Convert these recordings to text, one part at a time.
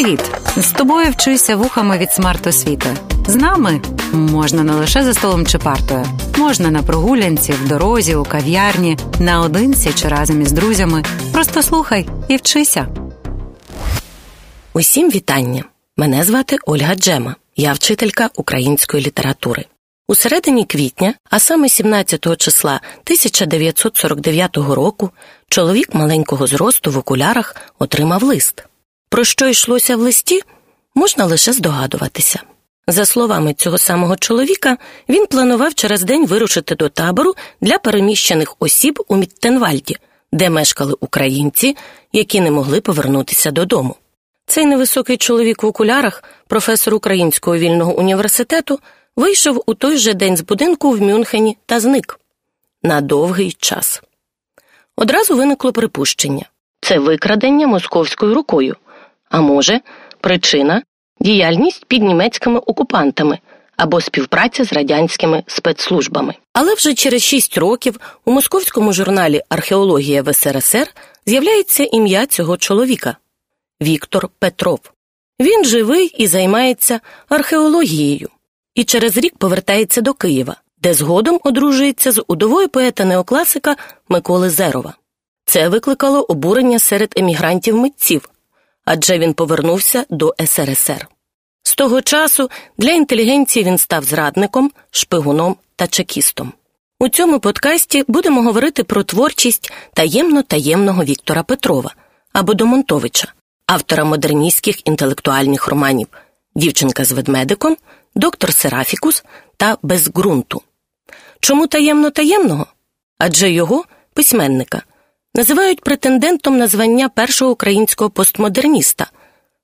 Привіт! З тобою вчуся вухами від смарт-освіти. З нами можна не лише за столом чи партою, можна на прогулянці, в дорозі, у кав'ярні, наодинці чи разом із друзями. Просто слухай і вчися. Усім вітання! Мене звати Ольга Джема. Я вчителька української літератури. У середині квітня, а саме 17 числа 1949 року, чоловік маленького зросту в окулярах отримав лист. Про що йшлося в листі, можна лише здогадуватися. За словами цього самого чоловіка, він планував через день вирушити до табору для переміщених осіб у Міттенвальді, де мешкали українці, які не могли повернутися додому. Цей невисокий чоловік в окулярах, професор Українського вільного університету, вийшов у той же день з будинку в Мюнхені та зник на довгий час. Одразу виникло припущення це викрадення московською рукою. А може, причина діяльність під німецькими окупантами або співпраця з радянськими спецслужбами. Але вже через шість років у московському журналі Археологія в СРСР з'являється ім'я цього чоловіка Віктор Петров. Він живий і займається археологією, і через рік повертається до Києва, де згодом одружується з удовою поета неокласика Миколи Зерова. Це викликало обурення серед емігрантів митців адже він повернувся до СРСР. З того часу для інтелігенції він став зрадником, шпигуном та чекістом. У цьому подкасті будемо говорити про творчість таємно таємного Віктора Петрова або Домонтовича, автора модерністських інтелектуальних романів Дівчинка з ведмедиком, доктор Серафікус та Без ґрунту. Чому таємно таємного? Адже його, письменника, називають претендентом на звання першого українського постмодерніста,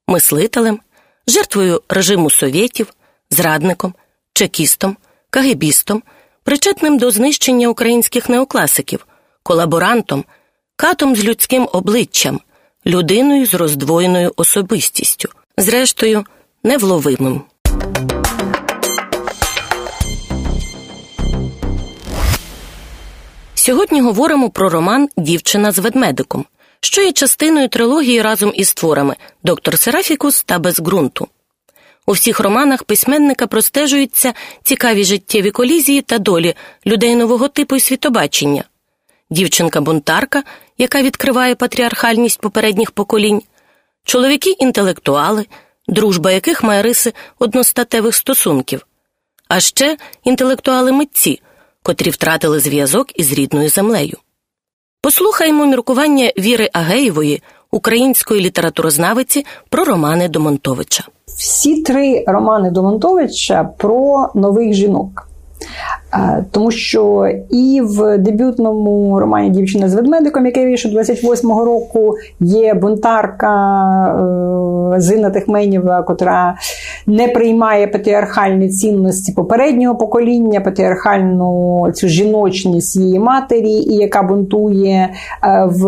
мислителем, жертвою режиму совєтів, зрадником, чекістом, кагебістом, причетним до знищення українських неокласиків, колаборантом, катом з людським обличчям, людиною з роздвоєною особистістю, зрештою, невловимим. Сьогодні говоримо про роман Дівчина з ведмедиком, що є частиною трилогії разом із творами Доктор Серафікус та Без ґрунту. У всіх романах письменника простежуються цікаві життєві колізії та долі людей нового типу і світобачення, дівчинка-бунтарка, яка відкриває патріархальність попередніх поколінь, чоловіки-інтелектуали, дружба яких має риси одностатевих стосунків, а ще інтелектуали митці котрі втратили зв'язок із рідною землею. Послухаймо міркування Віри Агеєвої, української літературознавиці, про романи Домонтовича. Всі три романи Домонтовича про нових жінок. Тому що і в дебютному романі Дівчина з ведмедиком, який вийшов 28-го року, є бунтарка е, Зина Техменєва, котра не приймає патріархальні цінності попереднього покоління, патріархальну цю жіночність її матері, і яка бунтує е, в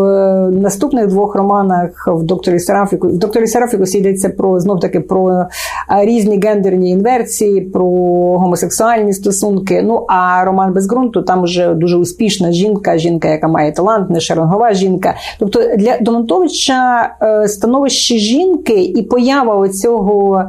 наступних двох романах в докторі Серафіку. В докторі Серафіку йдеться про знов таки про е, різні гендерні інверсії, про гомосексуальні стосунки. Ну а роман без ґрунту там вже дуже успішна жінка, жінка, яка має талант, не шеренгова жінка. Тобто для Домонтовича е, становище жінки і поява цього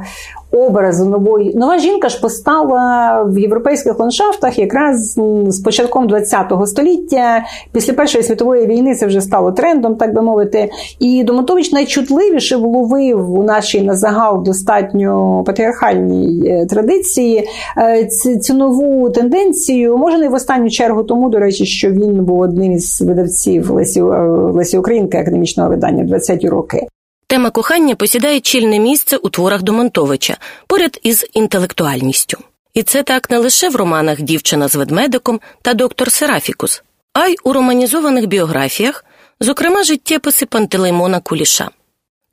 образу нової нова жінка ж постала в європейських ландшафтах якраз з початком ХХ століття. Після Першої світової війни це вже стало трендом, так би мовити. І Домотович найчутливіше вловив у нашій на загал достатньо патріархальній е, традиції е, цю нову тенденцію. Може не в останню чергу тому, до речі, що він був одним із видавців Лесі, е, Лесі Українки академічного видання в 20-ті роки. Тема кохання посідає чільне місце у творах Домонтовича поряд із інтелектуальністю. І це так не лише в романах Дівчина з ведмедиком та доктор Серафікус, а й у романізованих біографіях, зокрема життєписи Пантелеймона Куліша.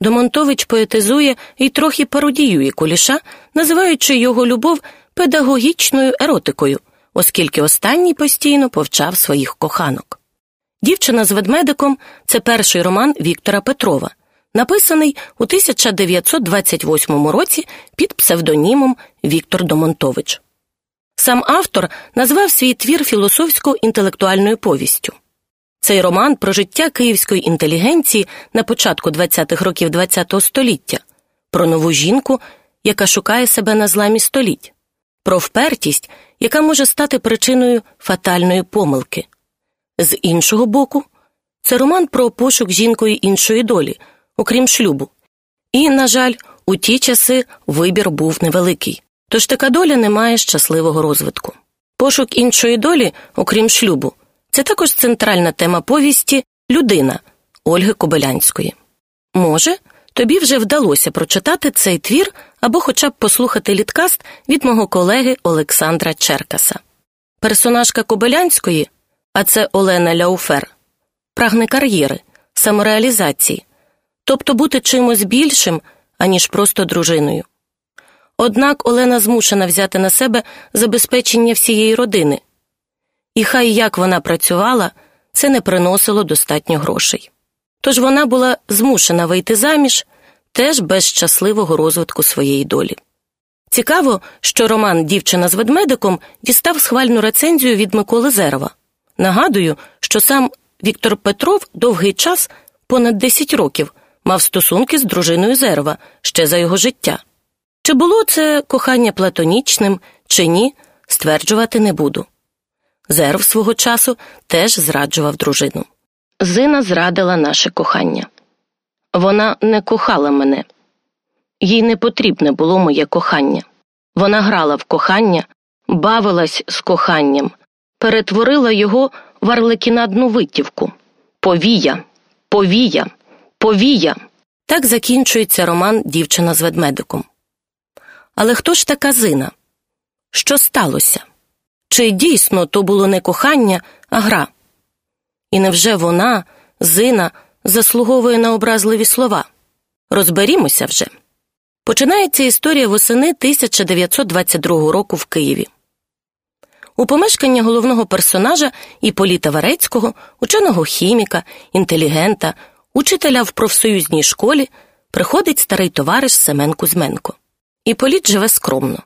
Домонтович поетизує і трохи пародіює Куліша, називаючи його любов педагогічною еротикою, оскільки останній постійно повчав своїх коханок. Дівчина з ведмедиком це перший роман Віктора Петрова написаний у 1928 році під псевдонімом Віктор Домонтович. Сам автор назвав свій твір філософсько-інтелектуальною повістю. Цей роман про життя київської інтелігенції на початку 20-х років ХХ століття, про нову жінку, яка шукає себе на зламі століть, про впертість, яка може стати причиною фатальної помилки. З іншого боку, це роман про пошук жінкою іншої долі, окрім шлюбу. І, на жаль, у ті часи вибір був невеликий, тож така доля не має щасливого розвитку. Пошук іншої долі, окрім шлюбу, це також центральна тема повісті Людина Ольги Кобилянської. Може, тобі вже вдалося прочитати цей твір або хоча б послухати літкаст від мого колеги Олександра Черкаса. Персонажка Кобилянської, а це Олена Ляуфер, прагне кар'єри, самореалізації, тобто бути чимось більшим, аніж просто дружиною. Однак Олена змушена взяти на себе забезпечення всієї родини, і хай як вона працювала, це не приносило достатньо грошей. Тож вона була змушена вийти заміж теж без щасливого розвитку своєї долі. Цікаво, що роман Дівчина з ведмедиком дістав схвальну рецензію від Миколи Зерова. Нагадую, що сам Віктор Петров довгий час, понад 10 років, мав стосунки з дружиною Зерова ще за його життя. Чи було це кохання платонічним, чи ні, стверджувати не буду. Зерв свого часу теж зраджував дружину. Зина зрадила наше кохання. Вона не кохала мене, їй не потрібне було моє кохання. Вона грала в кохання, бавилась з коханням, перетворила його в арлекінадну витівку. Повія, повія, повія. Так закінчується роман Дівчина з ведмедиком. Але хто ж така зина? Що сталося? Чи дійсно то було не кохання, а гра? І невже вона, зина, заслуговує на образливі слова? Розберімося вже. Починається історія восени 1922 року в Києві. У помешкання головного персонажа Іполіта Варецького, ученого хіміка, інтелігента, учителя в профсоюзній школі, приходить старий товариш Семен Кузьменко. Іполіт живе скромно.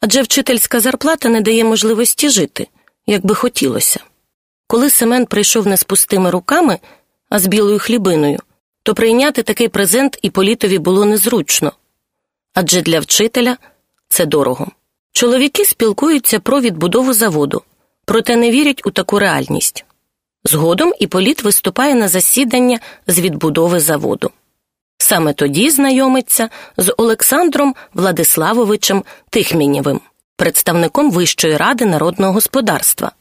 Адже вчительська зарплата не дає можливості жити, як би хотілося. Коли Семен прийшов не з пустими руками, а з білою хлібиною, то прийняти такий презент Іполітові було незручно адже для вчителя це дорого. Чоловіки спілкуються про відбудову заводу, проте не вірять у таку реальність. Згодом Іполіт виступає на засідання з відбудови заводу. Саме тоді знайомиться з Олександром Владиславовичем Тихмінєвим, представником Вищої ради народного господарства,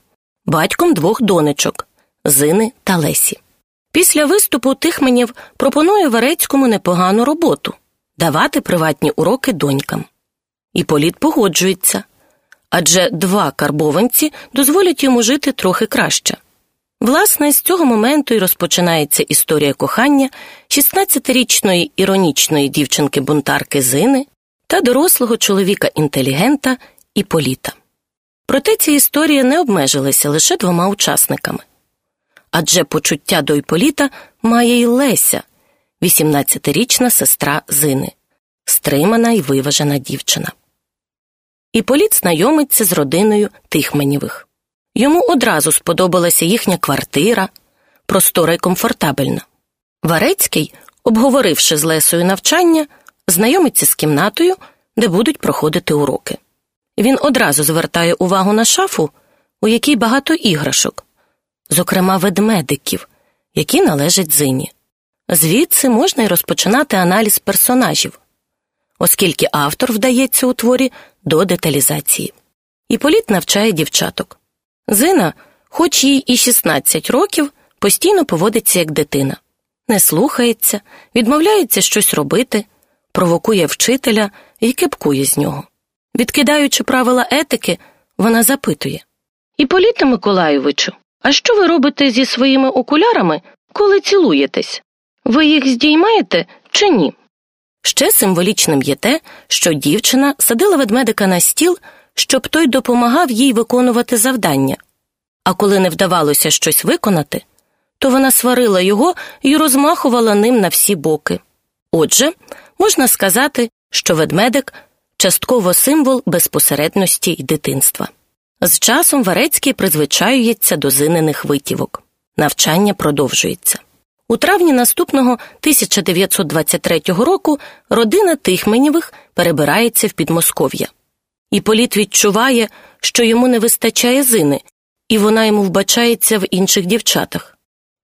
батьком двох донечок Зини та Лесі. Після виступу Тихменєв пропонує Варецькому непогану роботу давати приватні уроки донькам. І Політ погоджується адже два карбованці дозволять йому жити трохи краще. Власне, з цього моменту і розпочинається історія кохання 16-річної іронічної дівчинки-бунтарки Зини та дорослого чоловіка-інтелігента Іполіта. Проте ця історія не обмежилася лише двома учасниками. Адже почуття до Іполіта має й Леся, 18-річна сестра Зини, стримана й виважена дівчина. Іполіт знайомиться з родиною Тихменєвих. Йому одразу сподобалася їхня квартира, простора й комфортабельна. Варецький, обговоривши з Лесою навчання, знайомиться з кімнатою, де будуть проходити уроки. Він одразу звертає увагу на шафу, у якій багато іграшок, зокрема ведмедиків, які належать зині. Звідси можна й розпочинати аналіз персонажів, оскільки автор вдається у творі до деталізації. І політ навчає дівчаток. Зина, хоч їй і 16 років, постійно поводиться як дитина, не слухається, відмовляється щось робити, провокує вчителя і кепкує з нього. Відкидаючи правила етики, вона запитує Іполіте Миколайовичу, а що ви робите зі своїми окулярами, коли цілуєтесь? Ви їх здіймаєте чи ні? Ще символічним є те, що дівчина садила ведмедика на стіл, щоб той допомагав їй виконувати завдання. А коли не вдавалося щось виконати, то вона сварила його і розмахувала ним на всі боки. Отже, можна сказати, що ведмедик частково символ безпосередності й дитинства. З часом Варецький призвичаюється до зинених витівок. Навчання продовжується. У травні наступного 1923 року родина Тихменєвих перебирається в Підмосков'я. І Політ відчуває, що йому не вистачає зини, і вона йому вбачається в інших дівчатах.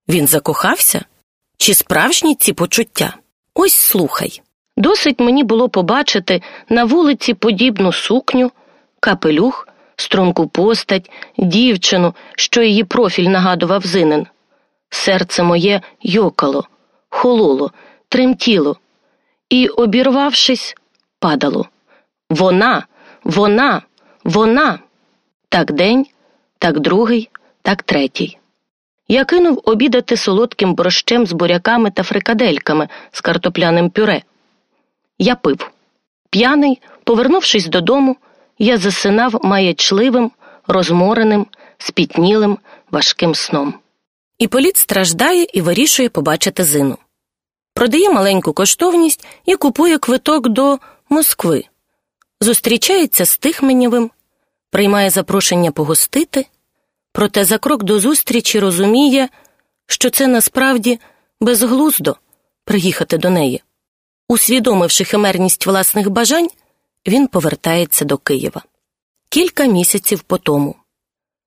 Він закохався? Чи справжні ці почуття? Ось слухай. Досить мені було побачити на вулиці подібну сукню, капелюх, струнку постать, дівчину, що її профіль нагадував зинен. Серце моє йокало, хололо, тремтіло і, обірвавшись, падало. Вона, вона, вона. Так день, так другий, так третій. Я кинув обідати солодким борщем з буряками та фрикадельками з картопляним пюре. Я пив. П'яний, повернувшись додому, я засинав маячливим, розмореним, спітнілим, важким сном. І політ страждає і вирішує побачити зину. Продає маленьку коштовність і купує квиток до Москви. Зустрічається з Тихменєвим, приймає запрошення погостити, проте за крок до зустрічі розуміє, що це насправді безглуздо приїхати до неї. Усвідомивши химерність власних бажань, він повертається до Києва. Кілька місяців по тому,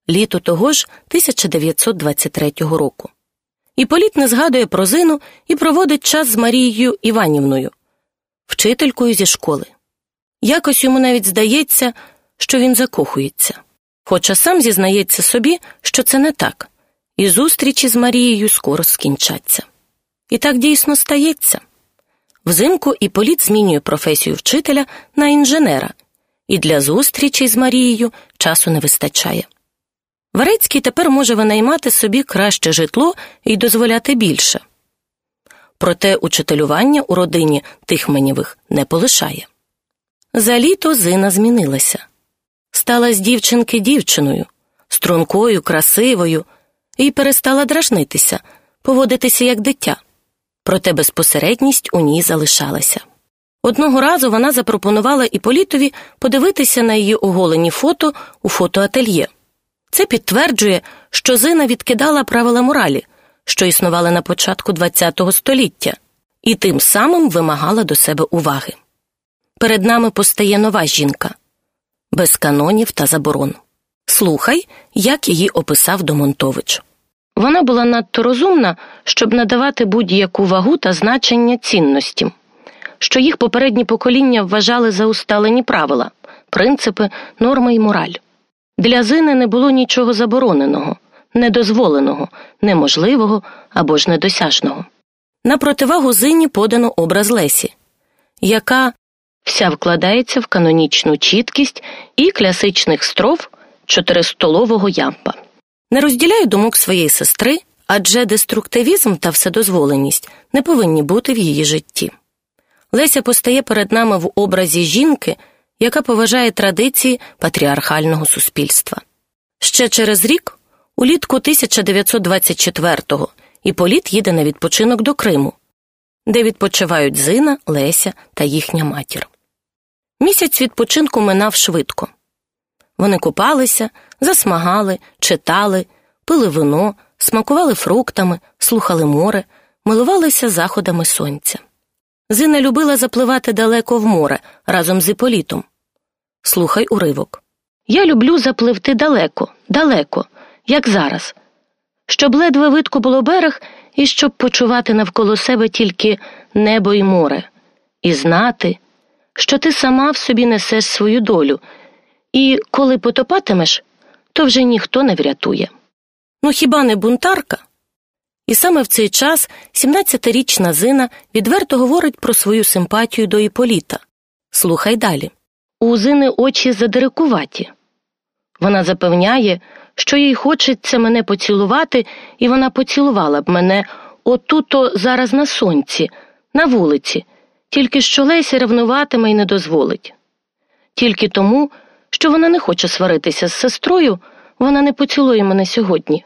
літо того ж 1923 року. Іполіт не згадує про зину і проводить час з Марією Іванівною, вчителькою зі школи. Якось йому навіть здається, що він закохується, хоча сам зізнається собі, що це не так, і зустрічі з Марією скоро скінчаться. І так дійсно стається. Взимку Іполіт змінює професію вчителя на інженера, і для зустрічі з Марією часу не вистачає. Варецький тепер може винаймати собі краще житло і дозволяти більше. Проте учителювання у родині Тихменєвих не полишає. За літо зина змінилася. Стала з дівчинки дівчиною, стрункою, красивою, і перестала дражнитися, поводитися як дитя проте безпосередність у ній залишалася. Одного разу вона запропонувала Іполітові подивитися на її оголені фото у фотоательє. Це підтверджує, що Зина відкидала правила моралі, що існували на початку ХХ століття, і тим самим вимагала до себе уваги. Перед нами постає нова жінка без канонів та заборон. Слухай, як її описав Домонтович. Вона була надто розумна, щоб надавати будь-яку вагу та значення цінності, що їх попередні покоління вважали за усталені правила, принципи, норми і мораль. Для зини не було нічого забороненого, недозволеного, неможливого або ж недосяжного. На противагу зині подано образ Лесі, яка вся вкладається в канонічну чіткість і класичних строф чотиристолового ямпа. Не розділяю думок своєї сестри, адже деструктивізм та вседозволеність не повинні бути в її житті. Леся постає перед нами в образі жінки, яка поважає традиції патріархального суспільства. Ще через рік, улітку 1924-го, Іполіт їде на відпочинок до Криму, де відпочивають Зина, Леся та їхня матір. Місяць відпочинку минав швидко. Вони купалися, засмагали, читали, пили вино, смакували фруктами, слухали море, милувалися заходами сонця. Зина любила запливати далеко в море разом з Іполітом. Слухай уривок. Я люблю запливти далеко, далеко, як зараз, щоб ледве видко було берег і щоб почувати навколо себе тільки небо і море, і знати, що ти сама в собі несеш свою долю, і коли потопатимеш, то вже ніхто не врятує. Ну хіба не бунтарка? І саме в цей час 17-річна Зина відверто говорить про свою симпатію до Іполіта. Слухай далі. У Зини очі задирикуваті. Вона запевняє, що їй хочеться мене поцілувати, і вона поцілувала б мене отуто зараз на сонці, на вулиці, тільки що Леся ревнуватиме і не дозволить. Тільки тому, що вона не хоче сваритися з сестрою, вона не поцілує мене сьогодні.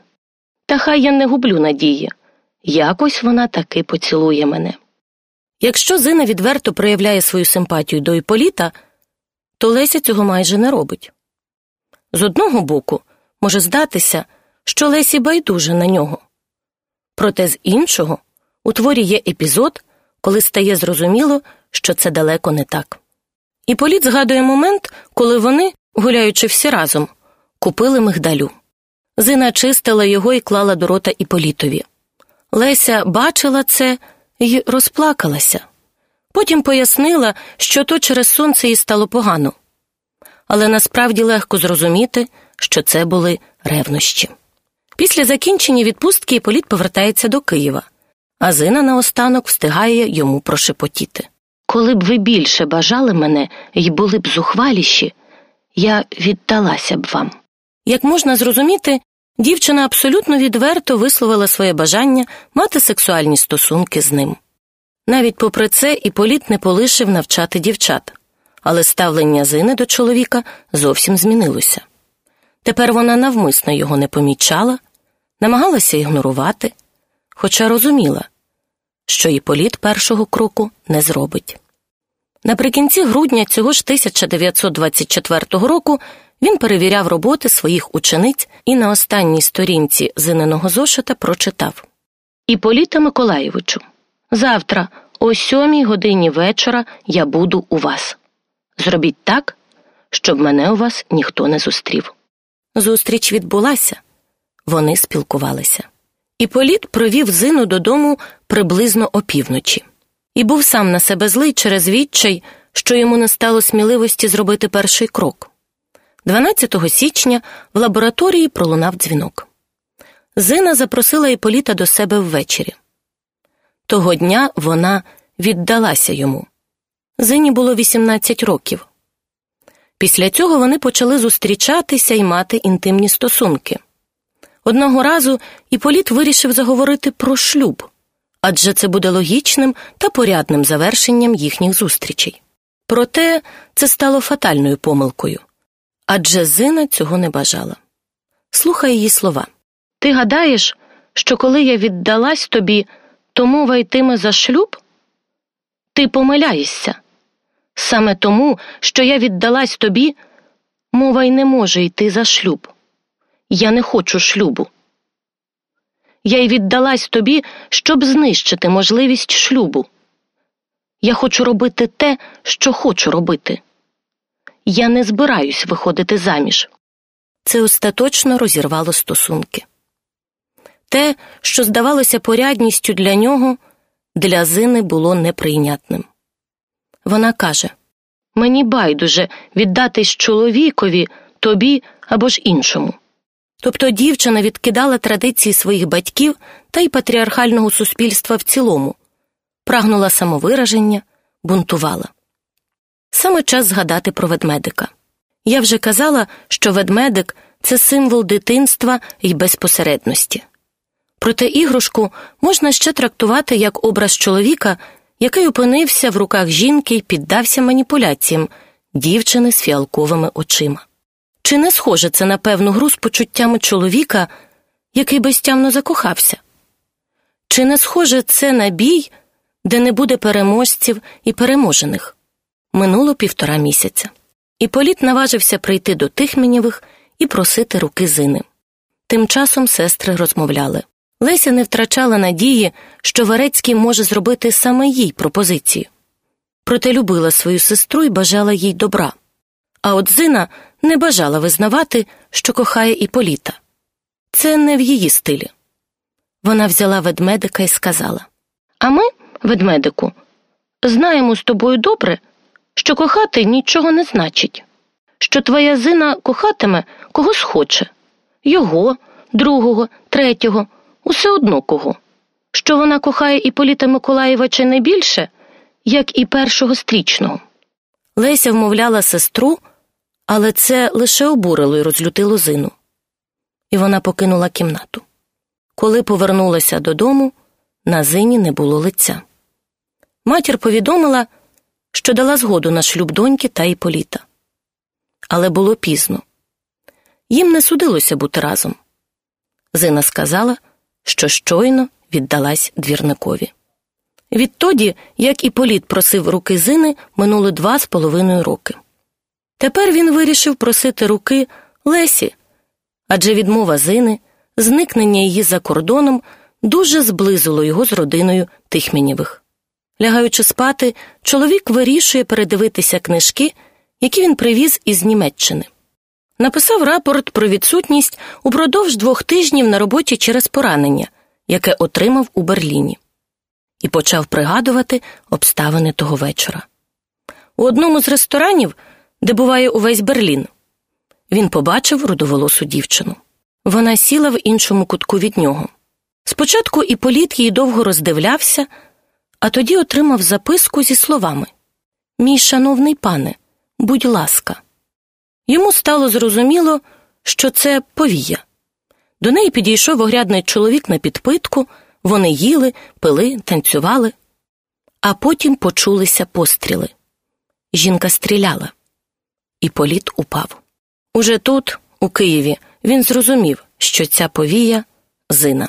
Та хай я не гублю надії. Якось вона таки поцілує мене. Якщо Зина відверто проявляє свою симпатію до Іполіта, то Леся цього майже не робить. З одного боку, може здатися, що Лесі байдуже на нього, проте з іншого У творі є епізод, коли стає зрозуміло, що це далеко не так. І Політ згадує момент, коли вони, гуляючи всі разом, купили мигдалю. Зина чистила його і клала до рота Іполітові. Леся бачила це і розплакалася. Потім пояснила, що то через сонце їй стало погано. Але насправді легко зрозуміти, що це були ревнощі. Після закінчення відпустки Іполіт повертається до Києва, а Зина наостанок встигає йому прошепотіти. Коли б ви більше бажали мене і були б зухваліші, я віддалася б вам. Як можна зрозуміти, дівчина абсолютно відверто висловила своє бажання мати сексуальні стосунки з ним. Навіть попри це, Іполіт не полишив навчати дівчат, але ставлення Зини до чоловіка зовсім змінилося. Тепер вона навмисно його не помічала, намагалася ігнорувати, хоча розуміла, що Іполіт першого кроку не зробить. Наприкінці грудня цього ж 1924 року він перевіряв роботи своїх учениць і на останній сторінці зиненого зошита прочитав Іполіта Миколаєвичу, завтра о сьомій годині вечора я буду у вас. Зробіть так, щоб мене у вас ніхто не зустрів. Зустріч відбулася, вони спілкувалися. Іполіт провів зину додому приблизно опівночі і був сам на себе злий через відчай, що йому не стало сміливості зробити перший крок. 12 січня в лабораторії пролунав дзвінок. Зина запросила Іполіта до себе ввечері. Того дня вона віддалася йому. Зині було 18 років. Після цього вони почали зустрічатися і мати інтимні стосунки. Одного разу Іполіт вирішив заговорити про шлюб, адже це буде логічним та порядним завершенням їхніх зустрічей. Проте це стало фатальною помилкою адже Зина цього не бажала. Слухай її слова. Ти гадаєш, що коли я віддалась тобі, то мова йтиме за шлюб? Ти помиляєшся. Саме тому, що я віддалась тобі, мова й не може йти за шлюб. Я не хочу шлюбу. Я й віддалась тобі, щоб знищити можливість шлюбу. Я хочу робити те, що хочу робити. Я не збираюсь виходити заміж. Це остаточно розірвало стосунки. Те, що здавалося порядністю для нього, для Зини було неприйнятним. Вона каже Мені байдуже віддатись чоловікові, тобі або ж іншому. Тобто дівчина відкидала традиції своїх батьків та й патріархального суспільства в цілому, прагнула самовираження, бунтувала. Саме час згадати про ведмедика. Я вже казала, що ведмедик це символ дитинства і безпосередності. Проте іграшку можна ще трактувати як образ чоловіка, який опинився в руках жінки і піддався маніпуляціям дівчини з фіалковими очима. Чи не схоже це на певну гру з почуттями чоловіка, який безтямно закохався? Чи не схоже це на бій, де не буде переможців і переможених? Минуло півтора місяця, і Політ наважився прийти до Тихменєвих і просити руки зини. Тим часом сестри розмовляли. Леся не втрачала надії, що Варецький може зробити саме їй пропозицію. Проте любила свою сестру і бажала їй добра. А от Зина не бажала визнавати, що кохає Іполіта. Це не в її стилі. Вона взяла ведмедика і сказала А ми, ведмедику, знаємо з тобою добре, що кохати нічого не значить, що твоя зина кохатиме кого схоче його, другого, третього, усе одно кого, що вона кохає Іполіта Миколаєвича не більше, як і першого стрічного. Леся вмовляла сестру але це лише обурило і розлютило зину. І вона покинула кімнату. Коли повернулася додому, на зині не було лиця. Матір повідомила, що дала згоду на шлюб доньки та Іполіта. Але було пізно. Їм не судилося бути разом. Зина сказала, що щойно віддалась двірникові. Відтоді, як Іполіт просив руки зини, минули два з половиною роки. Тепер він вирішив просити руки Лесі, адже відмова зини, зникнення її за кордоном дуже зблизило його з родиною Тихмінєвих. Лягаючи спати, чоловік вирішує передивитися книжки, які він привіз із Німеччини. Написав рапорт про відсутність упродовж двох тижнів на роботі через поранення, яке отримав у Берліні, і почав пригадувати обставини того вечора. У одному з ресторанів, де буває увесь Берлін, він побачив рудоволосу дівчину. Вона сіла в іншому кутку від нього. Спочатку Іполіт її довго роздивлявся, а тоді отримав записку зі словами Мій шановний пане, будь ласка. Йому стало зрозуміло, що це повія. До неї підійшов огрядний чоловік на підпитку, вони їли, пили, танцювали, а потім почулися постріли. Жінка стріляла, і політ упав. Уже тут, у Києві, він зрозумів, що ця повія зина.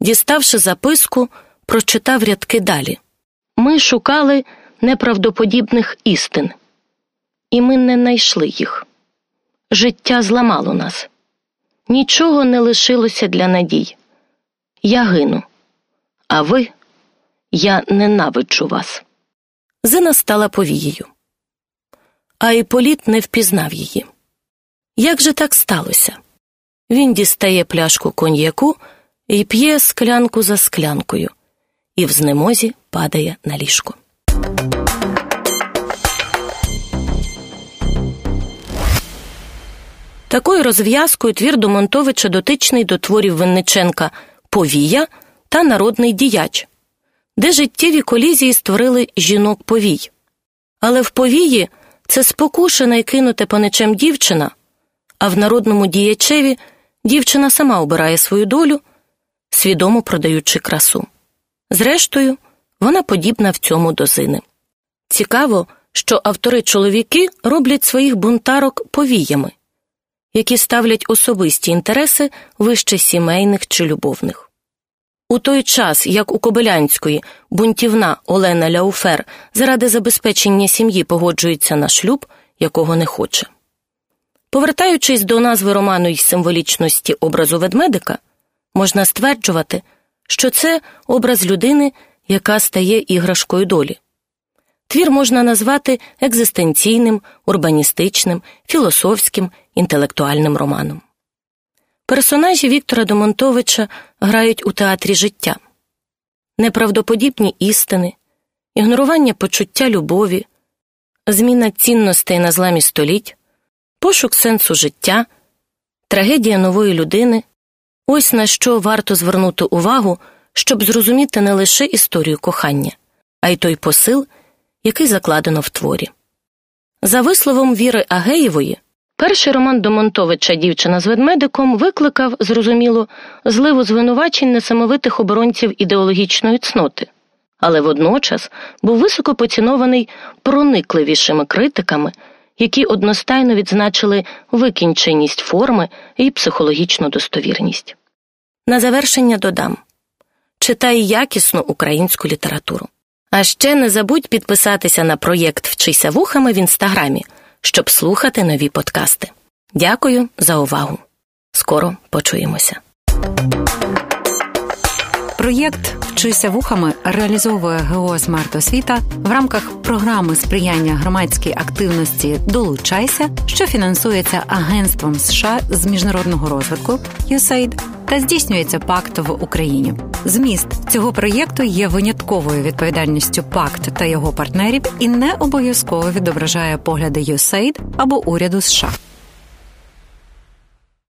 Діставши записку, прочитав рядки далі. Ми шукали неправдоподібних істин, і ми не знайшли їх. Життя зламало нас. Нічого не лишилося для надій. Я гину, а ви, я ненавиджу вас. Зина стала повією. А Іполіт не впізнав її. Як же так сталося? Він дістає пляшку коньяку і п'є склянку за склянкою, і в знемозі падає на ліжко. Такою розв'язкою твір Домонтовича дотичний до творів Винниченка Повія та Народний діяч, де життєві колізії створили жінок повій. Але в повії це спокушена і кинуте паничем дівчина, а в народному діячеві дівчина сама обирає свою долю, свідомо продаючи красу. Зрештою, вона подібна в цьому до зини. Цікаво, що автори чоловіки роблять своїх бунтарок повіями, які ставлять особисті інтереси вище сімейних чи любовних. У той час, як у Кобилянської бунтівна Олена Ляуфер заради забезпечення сім'ї погоджується на шлюб, якого не хоче. Повертаючись до назви роману й символічності образу ведмедика, можна стверджувати, що це образ людини, яка стає іграшкою долі. Твір можна назвати екзистенційним, урбаністичним, філософським, інтелектуальним романом. Персонажі Віктора Домонтовича грають у театрі життя, неправдоподібні істини, ігнорування почуття любові, зміна цінностей на зламі століть, пошук сенсу життя, трагедія нової людини ось на що варто звернути увагу, щоб зрозуміти не лише історію кохання, а й той посил, який закладено в творі. За висловом Віри Агеєвої, перший роман Домонтовича Дівчина з ведмедиком викликав, зрозуміло, зливу звинувачень несамовитих оборонців ідеологічної цноти, але водночас був високо поцінований проникливішими критиками, які одностайно відзначили викінченість форми і психологічну достовірність. На завершення додам читай якісну українську літературу. А ще не забудь підписатися на проєкт Вчися вухами в інстаграмі, щоб слухати нові подкасти. Дякую за увагу. Скоро почуємося. Проєкт Вчися вухами реалізовує ГО «Смарт Освіта» в рамках програми сприяння громадській активності Долучайся, що фінансується Агентством США з міжнародного розвитку USAID та здійснюється пакт в Україні. Зміст цього проєкту є винятковою відповідальністю пакт та його партнерів і не обов'язково відображає погляди USAID або уряду США.